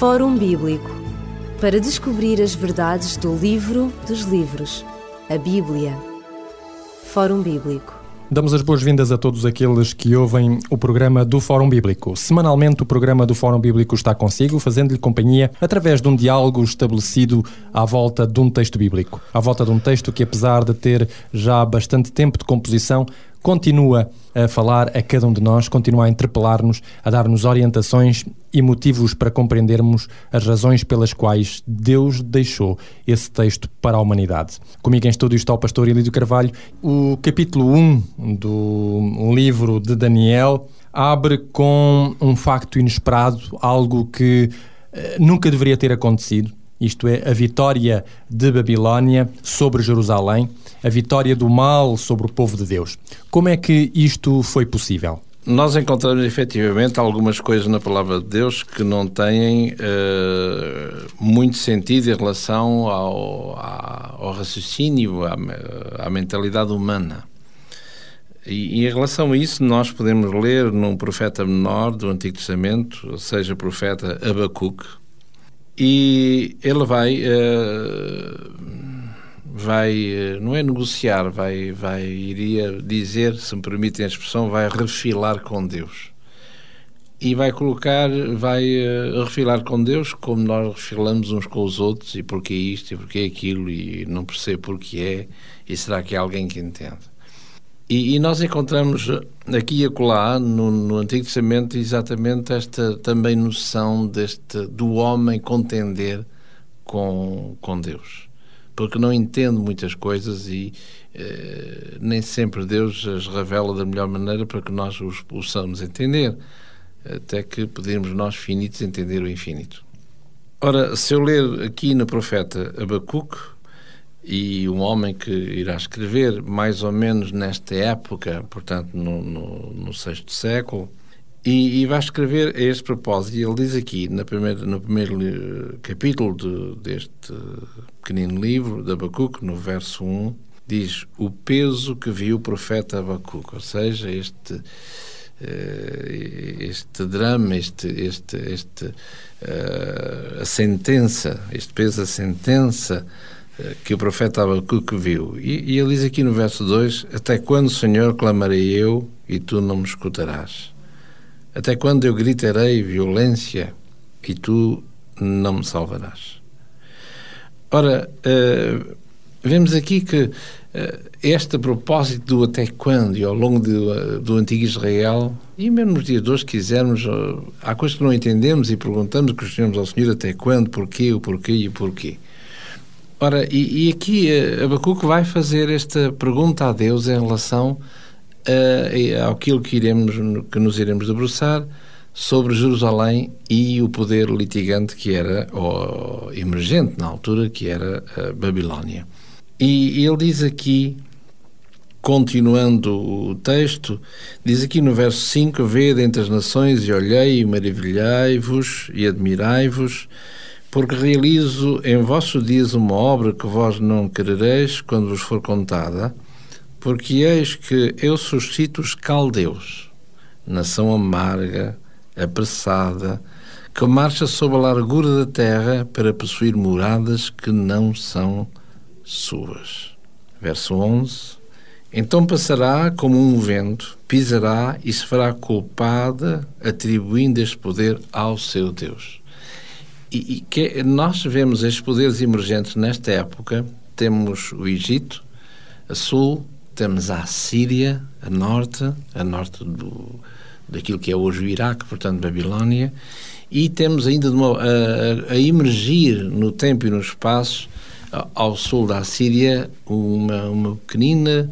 Fórum Bíblico para descobrir as verdades do livro dos livros, a Bíblia. Fórum Bíblico. Damos as boas-vindas a todos aqueles que ouvem o programa do Fórum Bíblico. Semanalmente, o programa do Fórum Bíblico está consigo, fazendo-lhe companhia através de um diálogo estabelecido à volta de um texto bíblico. À volta de um texto que, apesar de ter já bastante tempo de composição, continua a falar a cada um de nós, continua a interpelar-nos, a dar-nos orientações e motivos para compreendermos as razões pelas quais Deus deixou esse texto para a humanidade. Comigo em estúdio está o pastor Elídio Carvalho. O capítulo 1 do livro de Daniel abre com um facto inesperado, algo que eh, nunca deveria ter acontecido isto é, a vitória de Babilónia sobre Jerusalém, a vitória do mal sobre o povo de Deus. Como é que isto foi possível? Nós encontramos efetivamente algumas coisas na palavra de Deus que não têm uh, muito sentido em relação ao, ao raciocínio, à, à, mentalidade humana. E, em relação a isso, nós podemos ler num profeta menor do Antigo Testamento, ou seja, profeta Abacuque, e ele vai uh, vai uh, não é negociar vai vai iria dizer se me permitem a expressão vai refilar com Deus e vai colocar vai uh, refilar com Deus como nós refilamos uns com os outros e porque isto e porque aquilo e não percebo porque é e será que há alguém que entende e, e, nós encontramos aqui e acolá, no, no Antigo Testamento, exatamente esta também noção deste, do homem contender com, com Deus. Porque não entende muitas coisas e eh, nem sempre Deus as revela da melhor maneira para que nós os possamos entender, até que podemos nós finitos entender o infinito. Ora, se eu ler aqui no profeta Abacuque, e um homem que irá escrever mais ou menos nesta época, portanto no, no, no sexto século, e, e, vai escrever a este propósito. E ele diz aqui, na primeira, no primeiro capítulo de, deste pequenino livro, de Abacuque, no verso 1, diz o peso que viu o profeta Abacuque, ou seja, este, eh, este drama, este, este, este, uh, a sentença, este peso, a sentença que o profeta Abacuque viu. E, e ele diz aqui no verso 2: Até quando, Senhor, clamarei eu e tu não me escutarás? Até quando eu gritarei violência e tu não me salvarás? Ora, uh, vemos aqui que uh, este propósito do até quando e ao longo do, uh, do antigo Israel, e mesmo nos dias de hoje, quisermos, há coisas que não entendemos e perguntamos, questionamos ao Senhor até quando, porquê, o porquê e o porquê. Ora, e, e aqui Abacuque vai fazer esta pergunta a Deus em relação uh, àquilo que, iremos, que nos iremos debruçar sobre Jerusalém e o poder litigante que era, ou emergente na altura, que era a Babilónia. E ele diz aqui, continuando o texto, diz aqui no verso 5: Vede entre as nações e olhei e maravilhai-vos e admirai-vos porque realizo em vossos dias uma obra que vós não querereis quando vos for contada, porque eis que eu suscito os caldeus, nação amarga, apressada, que marcha sob a largura da terra para possuir moradas que não são suas. Verso 11. Então passará como um vento, pisará e se fará culpada, atribuindo este poder ao seu Deus. E, e que nós vemos estes poderes emergentes nesta época. Temos o Egito, a sul, temos a Síria, a norte, a norte do, daquilo que é hoje o Iraque, portanto Babilónia, e temos ainda uma, a, a, emergir no tempo e no espaço, ao sul da Síria, uma, uma pequenina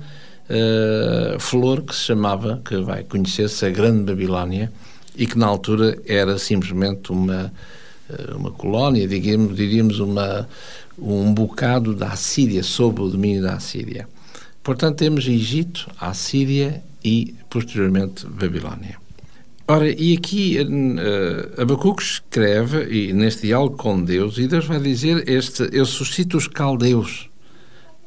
uh, flor que se chamava, que vai conhecer-se a Grande Babilónia, e que na altura era simplesmente uma eh, uma colónia, digamos, diríamos uma, um bocado da Assíria, sob o domínio da Assíria. Portanto, temos Egito, Assíria e, posteriormente, Babilónia. Ora, e aqui uh, Abacuque escreve, e neste diálogo com Deus, e Deus vai dizer: este, Eu suscito os caldeus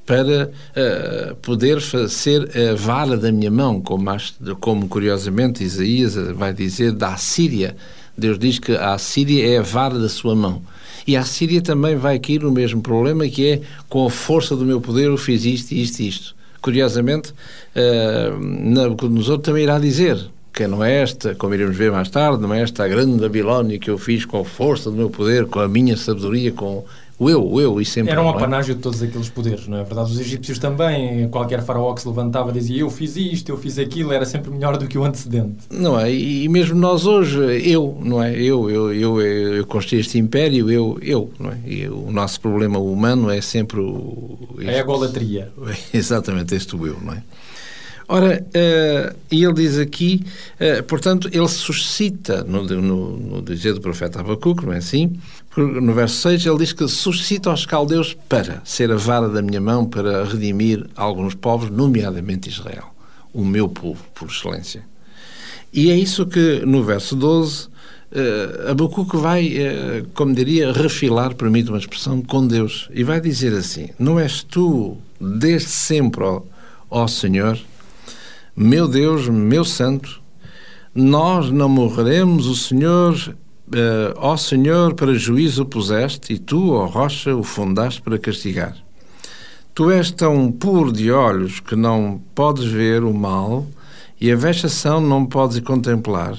para uh, poder ser a vara da minha mão, como, como curiosamente Isaías vai dizer, da Assíria Deus diz que a Síria é a vara da sua mão. E a Síria também vai cair no mesmo problema que é com a força do meu poder eu fiz isto, isto isto. Curiosamente, uh, Nabucodonosor também irá dizer que não é esta, como iremos ver mais tarde, não é esta a grande Babilónia que eu fiz com a força do meu poder, com a minha sabedoria, com o eu, o eu e sempre. Era um é? apanágio de todos aqueles poderes, não é verdade? Os egípcios também, qualquer faraó que se levantava dizia eu fiz isto, eu fiz aquilo, era sempre melhor do que o antecedente. Não é? E mesmo nós hoje, eu, não é? Eu, eu, eu, eu construí este império, eu, eu, não é? E o nosso problema humano é sempre o. Este, é a golatria. Exatamente, este eu, não é? Ora, uh, e ele diz aqui, uh, portanto, ele suscita, no, no, no dizer do profeta Abacuque, não é assim? No verso 6, ele diz que suscita aos caldeus para ser a vara da minha mão para redimir alguns povos, nomeadamente Israel, o meu povo, por excelência. E é isso que, no verso 12, uh, Abacuque vai, uh, como diria, refilar, permite uma expressão, com Deus. E vai dizer assim: Não és tu, desde sempre, ó, ó Senhor, meu Deus, meu Santo, nós não morreremos, o Senhor, uh, ó Senhor, para juízo o puseste, e tu, ó rocha, o fundaste para castigar. Tu és tão puro de olhos que não podes ver o mal, e a vexação não podes contemplar,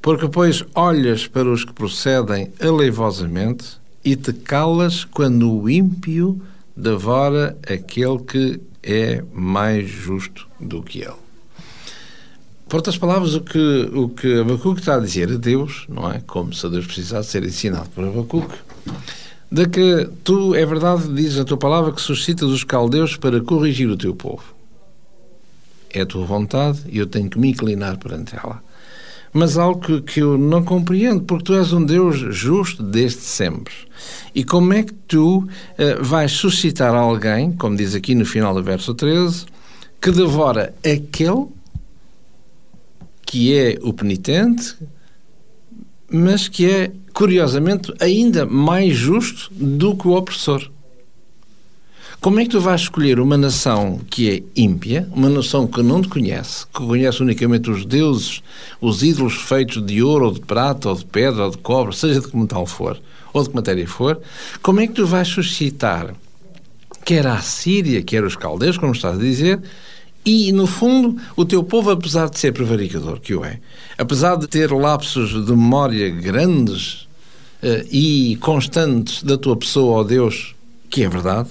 porque, pois, olhas para os que procedem aleivosamente e te calas quando o ímpio devora aquele que é mais justo do que ele. Por outras palavras, o que, o que Abacuque está a dizer a Deus, não é? Como se a Deus precisasse ser ensinado por Abacuque, de que tu, é verdade, dizes a tua palavra que suscitas os caldeus para corrigir o teu povo. É a tua vontade e eu tenho que me inclinar perante ela. Mas algo que, que eu não compreendo, porque tu és um Deus justo desde sempre. E como é que tu uh, vais suscitar alguém, como diz aqui no final do verso 13, que devora aquele que é o penitente, mas que é, curiosamente, ainda mais justo do que o opressor. Como é que tu vais escolher uma nação que é ímpia, uma nação que não te conhece, que conhece unicamente os deuses, os ídolos feitos de ouro, ou de prata, ou de pedra, ou de cobre, seja de que metal for, ou de que matéria for, como é que tu vais suscitar, quer a Síria, quer os caldeus, como estás a dizer, e, no fundo, o teu povo, apesar de ser prevaricador, que o é, apesar de ter lapsos de memória grandes uh, e constantes da tua pessoa, ó Deus, que é verdade,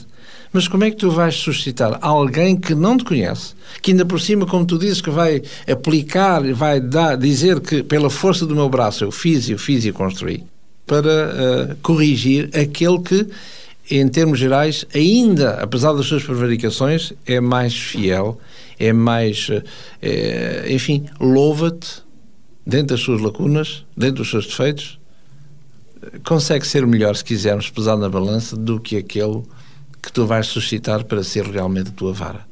mas como é que tu vais suscitar alguém que não te conhece, que ainda por cima, como tu dizes, que vai aplicar, vai dar, dizer que pela força do meu braço eu fiz, eu fiz e construí, para uh, corrigir aquele que, em termos gerais, ainda, apesar das suas prevaricações, é mais fiel é mais, é, enfim, louva-te dentro das suas lacunas, dentro dos seus defeitos, consegue ser melhor, se quisermos pesar na balança, do que aquele que tu vais suscitar para ser realmente a tua vara.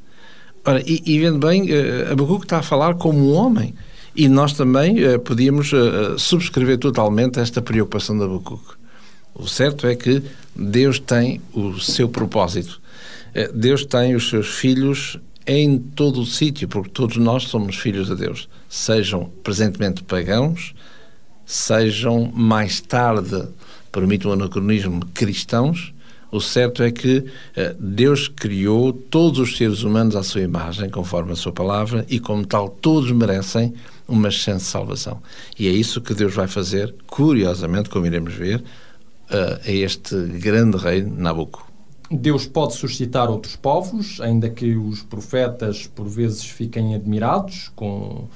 Ora, e, e vendo bem, uh, Abacuque está a falar como um homem. E nós também uh, podíamos uh, subscrever totalmente esta preocupação de Abacuque. O certo é que Deus tem o seu propósito. Deus tem os seus filhos em todo o sítio, porque todos nós somos filhos de Deus, sejam presentemente pagãos, sejam mais tarde, permite o anacronismo, cristãos. O certo é que uh, Deus criou todos os seres humanos à sua imagem, conforme a sua palavra, e como tal, todos merecem uma chance de salvação. E é isso que Deus vai fazer, curiosamente, como iremos ver, uh, a este grande rei Nabucco. Deus pode suscitar outros povos, ainda que os profetas por vezes fiquem admirados com,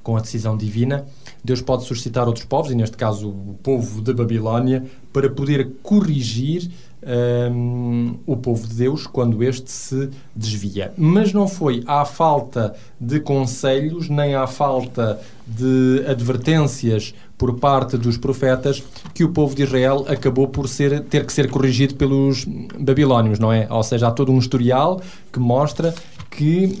com a decisão divina. Deus pode suscitar outros povos, e neste caso o povo da Babilónia, para poder corrigir um, o povo de Deus quando este se desvia. Mas não foi à falta de conselhos, nem à falta de advertências por parte dos profetas que o povo de Israel acabou por ser, ter que ser corrigido pelos babilónios, não é? Ou seja, há todo um historial que mostra que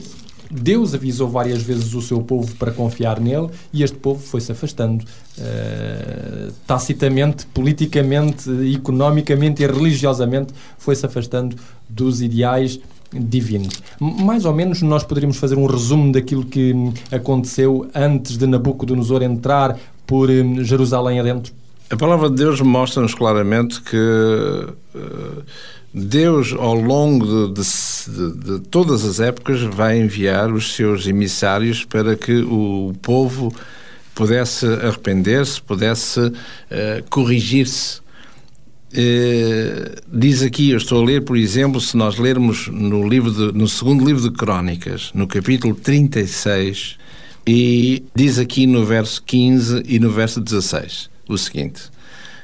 Deus avisou várias vezes o seu povo para confiar nele e este povo foi-se afastando uh, tacitamente, politicamente, economicamente e religiosamente, foi-se afastando dos ideais divinos. Mais ou menos nós poderíamos fazer um resumo daquilo que aconteceu antes de Nabucodonosor entrar por hum, Jerusalém adentro? A palavra de Deus mostra-nos claramente que uh, Deus, ao longo de, de, de, todas as épocas, vai enviar os seus emissários para que o povo pudesse arrepender-se, pudesse uh, corrigir-se. Uh, diz aqui, eu estou a ler, por exemplo, se nós lermos no, livro de, no segundo livro de Crónicas, no capítulo 36, e diz aqui no verso 15 e no verso 16 o seguinte: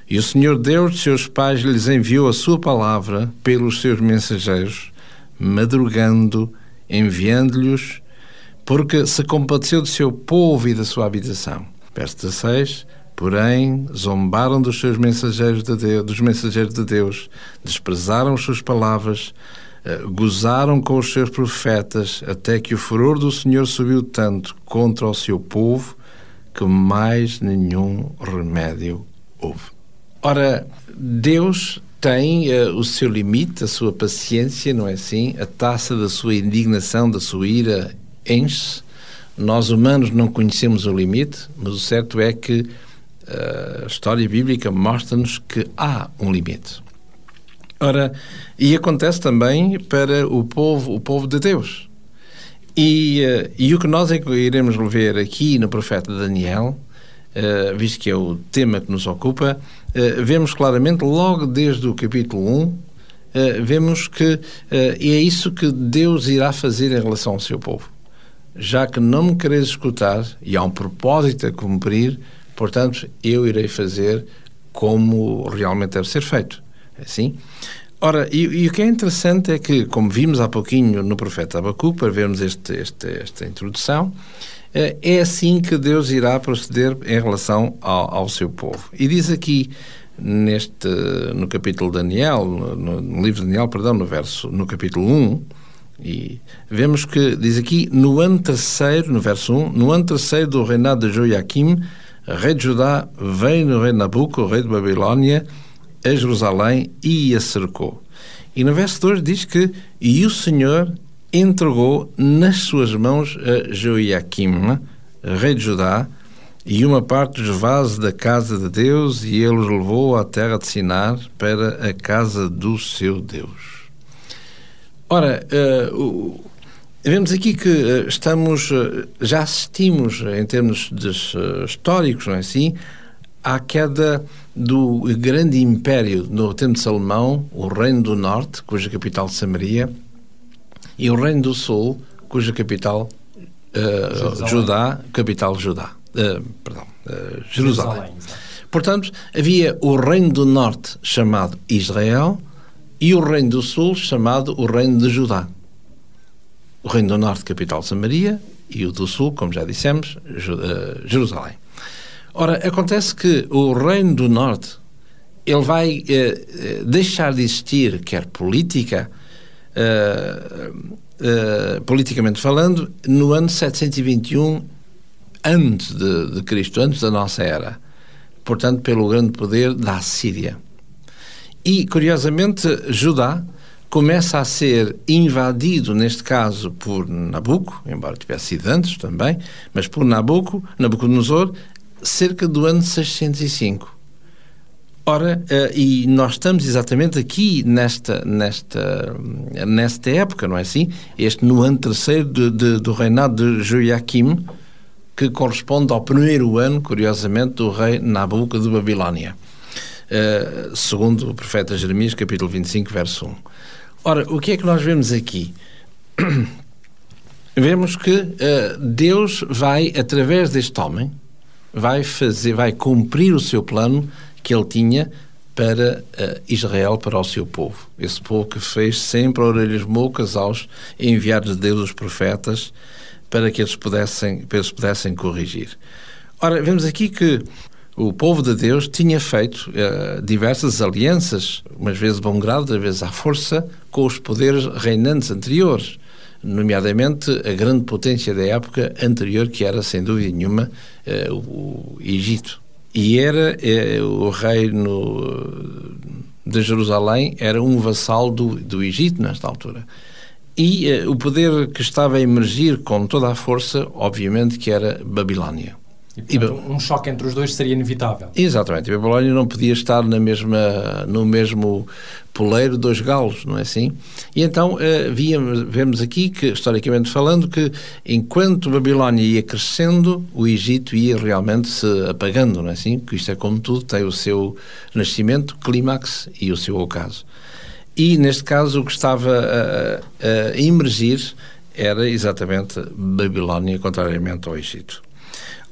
E o Senhor Deus de seus pais lhes enviou a sua palavra pelos seus mensageiros, madrugando, enviando-lhes, porque se compadeceu do seu povo e da sua habitação. Verso 16: Porém, zombaram dos seus mensageiros de Deus, dos mensageiros de Deus, desprezaram as suas palavras, gozaram com os seus profetas, até que o furor do Senhor subiu tanto contra o seu povo que mais nenhum remédio houve. Ora, Deus tem uh, o seu limite, a sua paciência, não é assim? A taça da sua indignação, da sua ira, enche-se. Nós humanos não conhecemos o limite, mas o certo é que uh, a história bíblica mostra-nos que há um limite. Ora, e acontece também para o povo, o povo de Deus. E, uh, e o que nós iremos ver aqui no profeta Daniel, uh, visto que é o tema que nos ocupa, uh, vemos claramente, logo desde o capítulo 1, vemos que é isso que Deus irá fazer em relação ao seu povo. Já que não me quereis escutar, e há um propósito a cumprir, portanto, eu irei fazer como realmente deve ser feito. Assim? Ora, e, e, o que é interessante é que, como vimos há pouquinho no profeta Abacu, para vermos este, este, esta introdução, eh, é assim que Deus irá proceder em relação ao, ao seu povo. E diz aqui neste no capítulo Daniel, no, no, livro de Daniel, perdão, no verso no capítulo 1, e vemos que diz aqui no ano terceiro, no verso 1, no ano terceiro do reinado de Joaquim, rei de Judá, vem no rei Nabuco, rei de Babilônia, a Jerusalém e a cercou. E no verso 2 diz que e o Senhor entregou nas suas mãos a Joiaquim, rei de Judá, e uma parte dos vasos da casa de Deus, e ele os levou à terra de Sinar para a casa do seu Deus. Ora, uh, vemos aqui que uh, estamos, uh, já assistimos, em termos de, históricos, não é assim, à queda do grande império no tempo de Salomão, o Reino do Norte, cuja capital Samaria, e o Reino do Sul, cuja capital uh, Judá, capital Judá, uh, perdão, uh, Jerusalém. Jerusalém. Portanto, havia o Reino do Norte chamado Israel e o Reino do Sul chamado o Reino de Judá. O Reino do Norte, capital Samaria, e o do Sul, como já dissemos, Jerusalém. Ora, acontece que o Reino do Norte ele vai eh, eh, deixar de existir, quer política, eh, eh politicamente falando, no ano 721 antes de, de, Cristo, antes da nossa era. Portanto, pelo grande poder da Síria. E, curiosamente, Judá começa a ser invadido, neste caso, por Nabucco, embora tivesse sido antes também, mas por Nabucco, Nabucodonosor, cerca do ano 605. Ora, uh, e nós estamos exatamente aqui nesta, nesta, nesta época, não é assim? Este no ano terceiro de, de, do reinado de Joaquim, que corresponde ao primeiro ano, curiosamente, do rei Nabucco de Babilónia. Uh, segundo o profeta Jeremias, capítulo 25, verso 1. Ora, o que é que nós vemos aqui? vemos que uh, Deus vai, através deste homem, vai fazer, vai cumprir o seu plano que ele tinha para uh, Israel, para o seu povo. Esse povo que fez sempre orelhas moucas aos enviados de Deus, os profetas, para que eles pudessem, para eles pudessem corrigir. Ora, vemos aqui que o povo de Deus tinha feito uh, diversas alianças, umas vezes de bom grado, outras vezes à força, com os poderes reinantes anteriores nomeadamente a grande potência da época anterior, que era, sem dúvida nenhuma, eh, o Egito. E era eh, o reino de Jerusalém, era um vassal do, do Egito nesta altura. E eh, o poder que estava a emergir com toda a força, obviamente, que era Babilónia. E, portanto, e, um choque entre os dois seria inevitável. Exatamente. E a Babilónia não podia estar na mesma, no mesmo poleiro dos galos, não é assim? E então uh, víamos, vemos aqui que, historicamente falando, que enquanto Babilónia ia crescendo, o Egito ia realmente se apagando, não é assim? Que isto é como tudo, tem o seu nascimento, clímax e o seu ocaso. E, neste caso, o que estava a, a emergir era exatamente Babilónia, contrariamente ao Egito.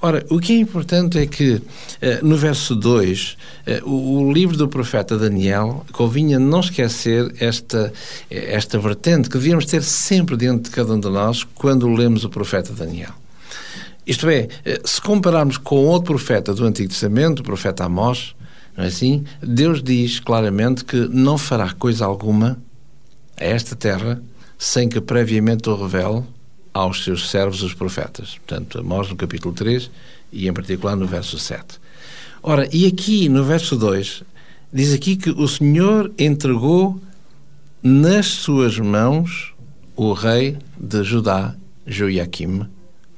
Ora, o que é importante é que, eh, no verso 2, eh, o livro do profeta Daniel convinha não esquecer esta, esta vertente que devíamos ter sempre dentro de cada um de nós quando lemos o profeta Daniel. Isto é, eh, se compararmos com outro profeta do Antigo Testamento, o profeta Amós, não é assim? Deus diz claramente que não fará coisa alguma a esta terra sem que previamente o revele aos seus servos, os profetas. Portanto, Amós no capítulo 3 e em particular no verso 7. Ora, e aqui no verso 2, diz aqui que o Senhor entregou nas suas mãos o rei de Judá, Joiaquim,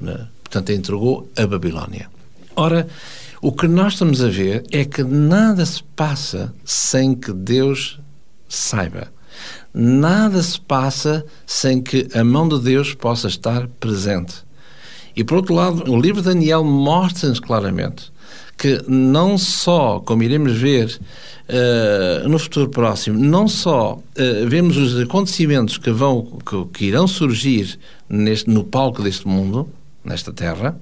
né? portanto, entregou a Babilónia. Ora, o que nós estamos a ver é que nada se passa sem que Deus saiba nada se passa sem que a mão de Deus possa estar presente. E por outro lado, o livro de Daniel mostra-nos claramente que não só, como iremos ver uh, no futuro próximo, não só uh, vemos os acontecimentos que vão que, que irão surgir neste, no palco deste mundo, nesta terra,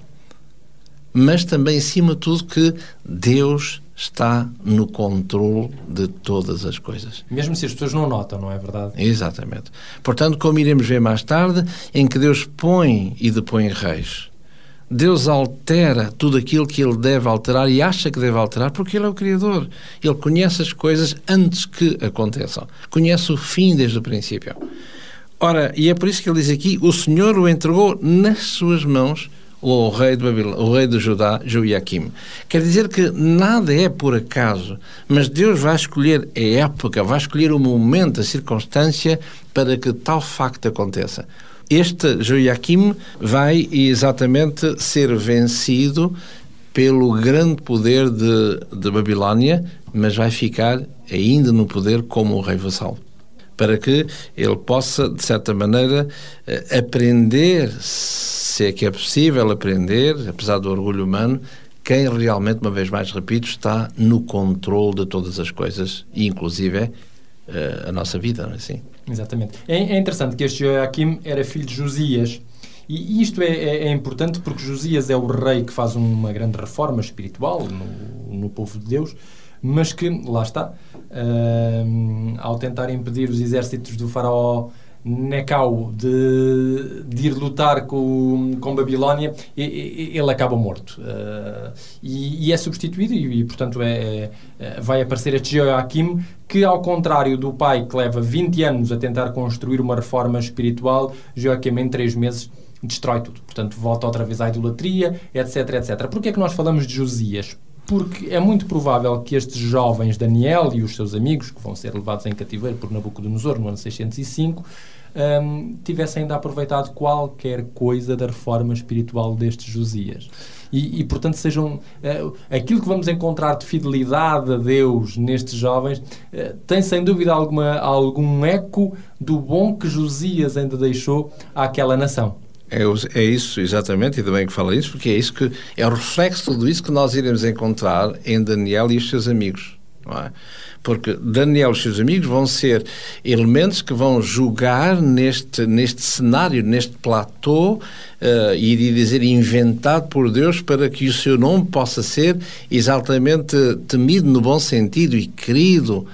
mas também, acima de tudo, que Deus está no controle de todas as coisas. Mesmo se as pessoas não notam, não é verdade? Exatamente. Portanto, como iremos ver mais tarde, em que Deus põe e depõe reis. Deus altera tudo aquilo que Ele deve alterar e acha que deve alterar porque Ele é o Criador. Ele conhece as coisas antes que aconteçam. Conhece o fim desde o princípio. Ora, e é por isso que ele diz aqui: o Senhor o entregou nas suas mãos o rei de o rei de Judá, Joiaquim. Quer dizer que nada é por acaso, mas Deus vai escolher a época, vai escolher o momento, a circunstância para que tal facto aconteça. Este Joiaquim vai exatamente ser vencido pelo grande poder de, de Babilónia, mas vai ficar ainda no poder como o rei vassal para que ele possa, de certa maneira, eh, aprender, se é que é possível aprender, apesar do orgulho humano, quem realmente, uma vez mais repito, está no controle de todas as coisas, inclusive é, uh, a nossa vida, não é assim? Exatamente. É, é interessante que este Joaquim era filho de Josias, e isto é, é, é, importante porque Josias é o rei que faz uma grande reforma espiritual no, no povo de Deus, mas que, lá está, uh, ao tentar impedir os exércitos do faraó Necau de, de ir lutar com, com Babilónia, ele acaba morto. Uh, e, e, é substituído, e, e portanto é, é, vai aparecer este Joaquim, que ao contrário do pai que leva 20 anos a tentar construir uma reforma espiritual, Joaquim em 3 meses destrói tudo. Portanto, volta outra vez à idolatria, etc, etc. Porquê é que nós falamos de Josias? Porque é muito provável que estes jovens, Daniel e os seus amigos, que vão ser levados em cativeiro por Nabucodonosor no ano 605, um, tivessem ainda aproveitado qualquer coisa da reforma espiritual destes Josias. E, e, portanto, sejam. Uh, aquilo que vamos encontrar de fidelidade a Deus nestes jovens uh, tem, sem dúvida alguma, algum eco do bom que Josias ainda deixou àquela nação. É, é, isso, exatamente, e também que fala isso, porque é isso que é o reflexo de tudo isso que nós iremos encontrar em Daniel e os seus amigos. Não é? Porque Daniel e os seus amigos vão ser elementos que vão julgar neste, neste cenário, neste platô, uh, e dizer inventado por Deus para que o seu nome possa ser exatamente temido no bom sentido e querido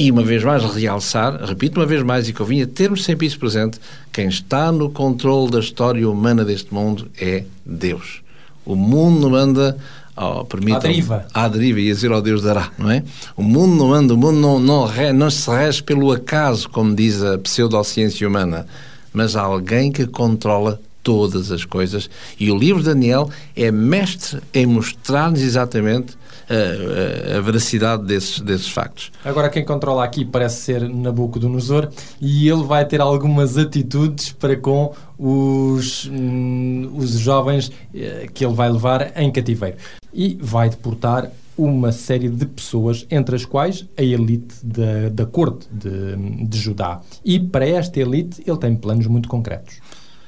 e, uma vez mais, realçar, repito uma vez mais, e convinha termos sempre isso presente, quem está no controle da história humana deste mundo é Deus. O mundo não anda oh, permitam, à deriva. À deriva, ia dizer ao Deus dará, não é? O mundo não anda, o mundo não, não, não se rege pelo acaso, como diz a pseudociência humana, mas há alguém que controla todas as coisas. E o livro de Daniel é mestre em mostrar-nos exatamente a, a, veracidade desses, desses factos. Agora, quem controla aqui parece ser Nabucodonosor e ele vai ter algumas atitudes para com os, hum, os jovens eh, que ele vai levar em cativeiro. E vai deportar uma série de pessoas, entre as quais a elite da, da corte de, de Judá. E para esta elite ele tem planos muito concretos.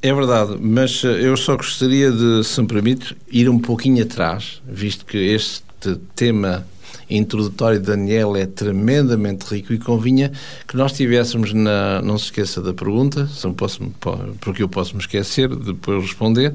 É verdade, mas eh, eu só gostaria de, se me permite, ir um pouquinho atrás, visto que este tema introdutório de Daniel é tremendamente rico e convinha que nós tivéssemos na. Não se esqueça da pergunta, se não posso, porque eu posso me esquecer de depois responder,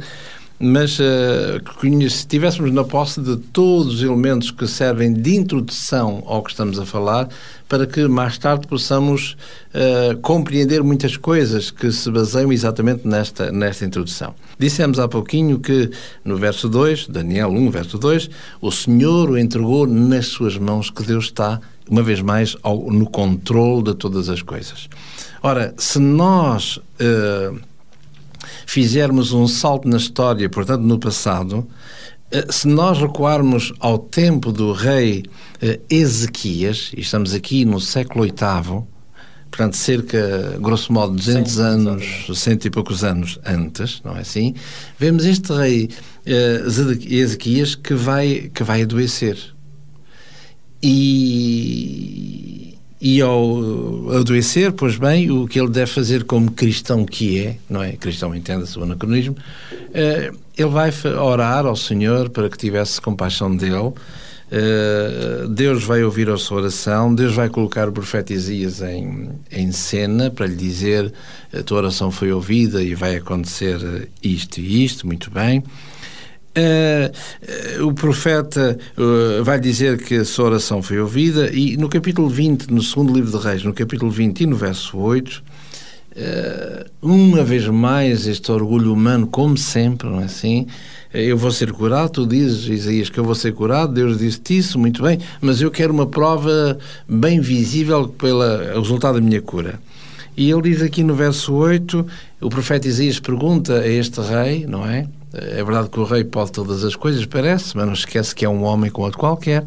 mas uh, se tivéssemos na posse de todos os elementos que servem de introdução ao que estamos a falar, para que mais tarde possamos uh, compreender muitas coisas que se baseiam exatamente nesta, nesta introdução. Dissemos há pouquinho que no verso 2, Daniel 1, verso 2, o Senhor o entregou nas suas mãos, que Deus está, uma vez mais, ao, no controle de todas as coisas. Ora, se nós. Uh, fizermos um salto na história, portanto, no passado, eh, se nós recuarmos ao tempo do rei eh, Ezequias, e estamos aqui no século VIII, portanto, cerca, grosso modo, 200 Sim, anos, cento e poucos anos antes, não é assim? Vemos este rei eh, Ezequias que vai, que vai adoecer. E e ao adoecer, pois bem, o que ele deve fazer como cristão que é, não é? Cristão entenda-se o anacronismo, uh, ele vai orar ao Senhor para que tivesse compaixão dele. Uh, Deus vai ouvir a sua oração, Deus vai colocar o profeta Isaías em, em cena para lhe dizer a tua oração foi ouvida e vai acontecer isto e isto, muito bem. Uh, o profeta uh, vai dizer que a sua oração foi ouvida e no capítulo 20, no segundo livro de Reis, no capítulo 20 e no verso 8, uh, uma vez mais este orgulho humano, como sempre, não é assim? Eu vou ser curado, tu dizes, Isaías, que eu vou ser curado, Deus disse-te isso, muito bem, mas eu quero uma prova bem visível pelo resultado da minha cura. E ele diz aqui no verso 8, o profeta Isaías pergunta a este rei, não é? É verdade que o rei pode todas as coisas, parece, mas não esquece que é um homem como outro qualquer.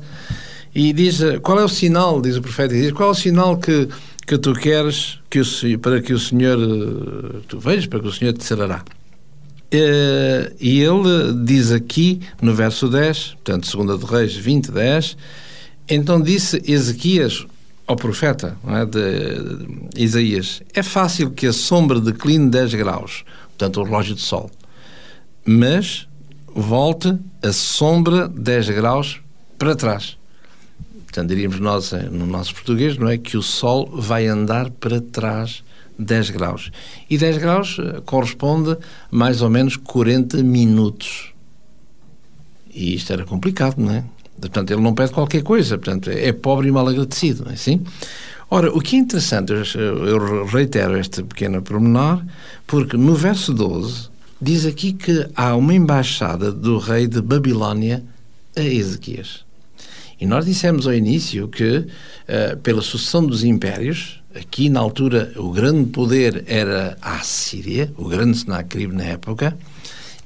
E diz: qual é o sinal, diz o profeta, diz, qual é o sinal que, que tu queres que o, para que o Senhor, tu vejas, para que o Senhor te sarará? Eh, e ele diz aqui, no verso 10, portanto, 2 de Reis 20, 10, então disse Ezequias ao profeta é, de Isaías: É fácil que a sombra decline 10 graus, portanto, o relógio de sol mas volte a sombra 10 graus para trás. Portanto, diríamos nós, eh, no nosso português, não é? Que o Sol vai andar para trás 10 graus. E 10 graus eh, corresponde a mais ou menos 40 minutos. E isto era complicado, não é? Portanto, ele não pede qualquer coisa, portanto, é pobre e mal agradecido, não é assim? Ora, o que é interessante, eu reitero este pequeno pormenor, porque no verso 12 diz aqui que há uma embaixada do rei de Babilónia a Ezequias. E nós dissemos ao início que, uh, pela sucessão dos impérios, aqui na altura o grande poder era a Síria, o grande Senaquerib na época,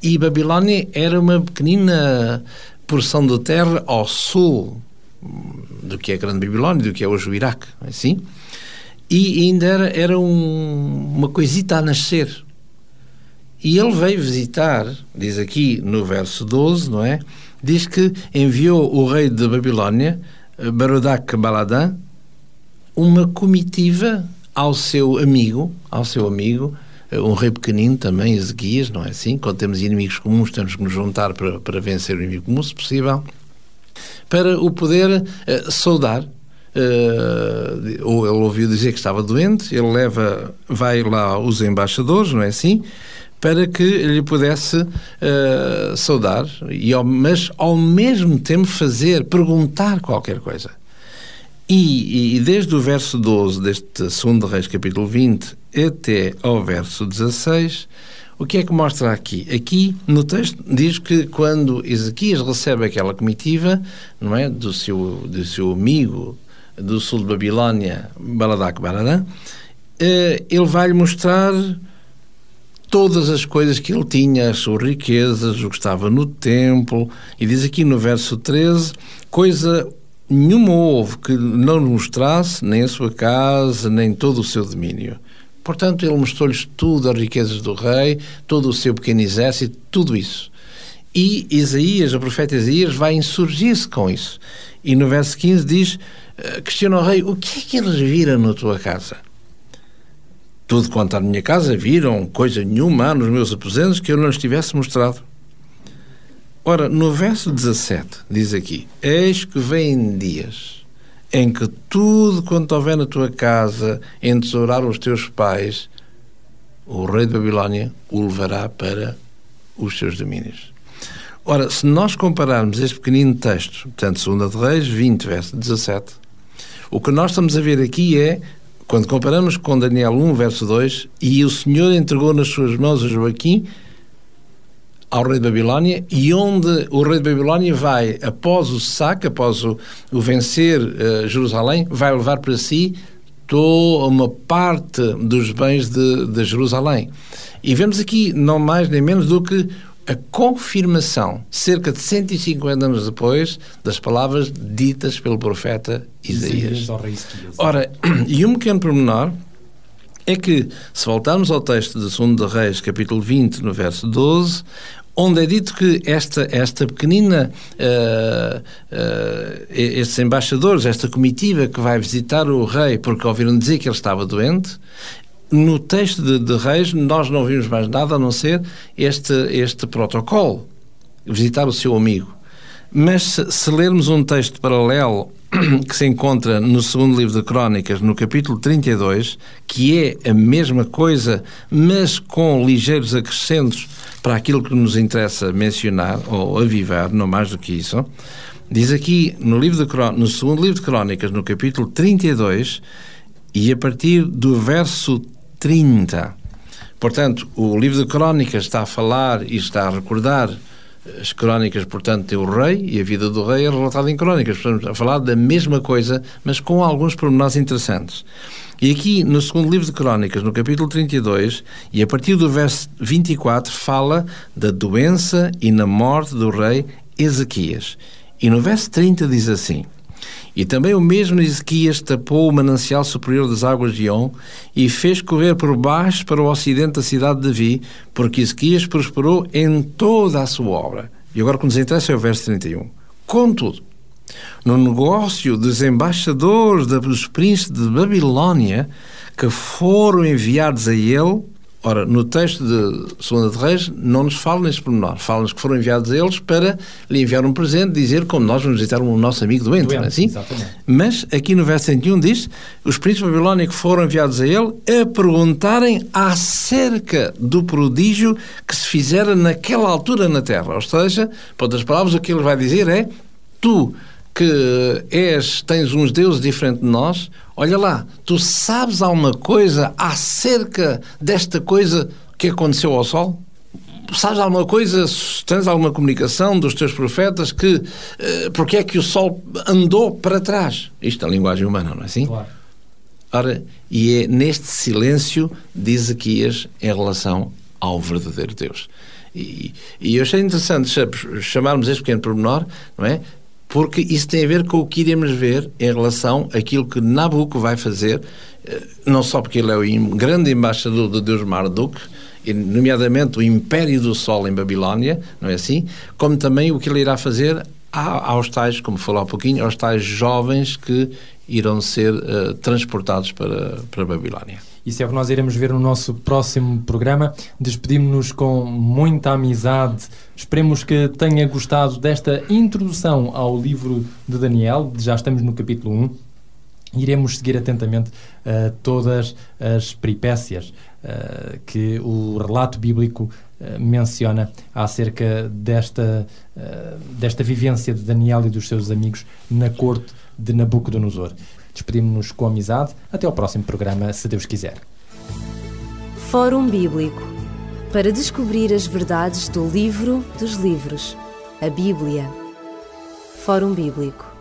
e Babilónia era uma pequenina porção de terra ao sul do que é a Grande Babilónia, do que é hoje o Iraque, é assim? E ainda era, era um, uma coisita a nascer. E ele veio visitar, diz aqui no verso 12, não é? Diz que enviou o rei de Babilónia, Barodac Baladã, uma comitiva ao seu amigo, ao seu amigo, um rei pequenino também, Ezequias, não é assim? Quando temos inimigos comuns, temos que nos juntar para, para vencer o inimigo comum, se possível, para o poder uh, saudar. Uh, ou ele ouviu dizer que estava doente, ele leva, vai lá os embaixadores, não é assim? Para que lhe pudesse uh, saudar, e ao, mas ao mesmo tempo fazer, perguntar qualquer coisa. E, e, desde o verso 12 deste 2 Reis, capítulo 20, até ao verso 16, o que é que mostra aqui? Aqui no texto diz que quando Ezequias recebe aquela comitiva, não é, do seu, do seu amigo do sul de Babilónia, Baladak Baradã, eh, ele vai-lhe mostrar todas as coisas que ele tinha, as suas riquezas, o que estava no templo. E diz aqui no verso 13: coisa nenhuma houve que não mostrasse, nem a sua casa, nem todo o seu domínio. Portanto, ele mostrou-lhes tudo, as riquezas do rei, todo o seu pequeno exército, tudo isso. E Isaías, o profeta Isaías, vai insurgir-se com isso. E no verso 15 diz: eh, questiona o rei, o que é que eles viram na tua casa? Tudo quanto à minha casa viram, coisa nenhuma nos meus aposentos que eu não lhes tivesse mostrado. Ora, no verso 17, diz aqui: Eis que vêm dias em que tudo quanto houver na tua casa entesouraram os teus pais, o rei de Babilónia o levará para os seus domínios. Ora, se nós compararmos este pequenino texto, portanto, 2 de Reis 20, verso 17, o que nós estamos a ver aqui é, quando comparamos com Daniel 1, verso 2, e o Senhor entregou nas suas mãos a Joaquim, ao rei de Babilónia e onde o rei de Babilónia vai, após o saque, após o, o vencer uh, Jerusalém, vai levar para si toda uma parte dos bens de, de Jerusalém. E vemos aqui não mais nem menos do que a confirmação, cerca de 150 anos depois, das palavras ditas pelo profeta Isaías. Ora, e um pequeno pormenor é que, se voltarmos ao texto de 2 de Reis, capítulo 20, no verso 12, onde é dito que esta, esta pequenina, uh, uh, estes embaixadores, esta comitiva que vai visitar o rei porque ouviram dizer que ele estava doente, no texto de, de Reis nós não vimos mais nada a não ser este, este protocolo, visitar o seu amigo. Mas se, se lermos um texto paralelo que se encontra no segundo livro de Crónicas, no capítulo 32, que é a mesma coisa, mas com ligeiros acrescentos para aquilo que nos interessa mencionar ou avivar, não mais do que isso, diz aqui no, livro de, no segundo livro de Crónicas, no capítulo 32, e a partir do verso 30. Portanto, o livro de Crónicas está a falar e está a recordar as crónicas, portanto, tem o rei e a vida do rei é relatada em crónicas. Estamos a falar da mesma coisa, mas com alguns pormenores interessantes. E aqui, no segundo livro de crónicas, no capítulo 32, e a partir do verso 24, fala da doença e na morte do rei Ezequias. E no verso 30 diz assim: e também o mesmo Ezequias tapou o manancial superior das águas de On e fez correr por baixo para o ocidente da cidade de Davi, porque Ezequias prosperou em toda a sua obra. E agora o que nos interessa é o verso 31. Contudo, no negócio dos embaixadores dos príncipes de Babilónia, que foram enviados a ele, Ora, no texto de Segunda de Reis não nos fala neste pormenor. Fala-nos que foram enviados a eles para lhe enviar um presente, dizer como nós vamos visitar o nosso amigo doente, doente não é assim? Exatamente. Mas aqui no verso 101 diz os príncipes babilónicos foram enviados a ele a perguntarem acerca do prodígio que se fizera naquela altura na terra. Ou seja, por outras palavras, o que ele vai dizer é tu que és, tens uns deuses diferentes de nós, olha lá, tu sabes alguma coisa acerca desta coisa que aconteceu ao Sol? Sabes alguma coisa, tens alguma comunicação dos teus profetas que uh, porque é que o Sol andou para trás? Isto é a linguagem humana, não é assim? Claro. Ora, e é neste silêncio de Ezequias em relação ao verdadeiro Deus. E, e eu achei interessante chamarmos este pequeno pormenor, não é? Porque isso tem a ver com o que iremos ver em relação àquilo que Nabucco vai fazer, eh, não só porque ele é o grande embaixador de Deus Marduk, nomeadamente o Império do Sol em Babilónia, não é assim? Como também o que ele irá fazer aos tais, como falou há pouquinho, aos tais jovens que irão ser uh, transportados para, para Babilónia. Isso é o que nós iremos ver no nosso próximo programa. Despedimos-nos com muita amizade. Esperemos que tenha gostado desta introdução ao livro de Daniel. Já estamos no capítulo 1. Iremos seguir atentamente uh, todas as peripécias uh, que o relato bíblico uh, menciona acerca desta, desta vivência de Daniel e dos seus amigos na corte de Nabucodonosor. Despedimos-nos com amizade. Até ao próximo programa, se Deus quiser. Fórum Bíblico para descobrir as verdades do livro dos livros, a Bíblia. Fórum Bíblico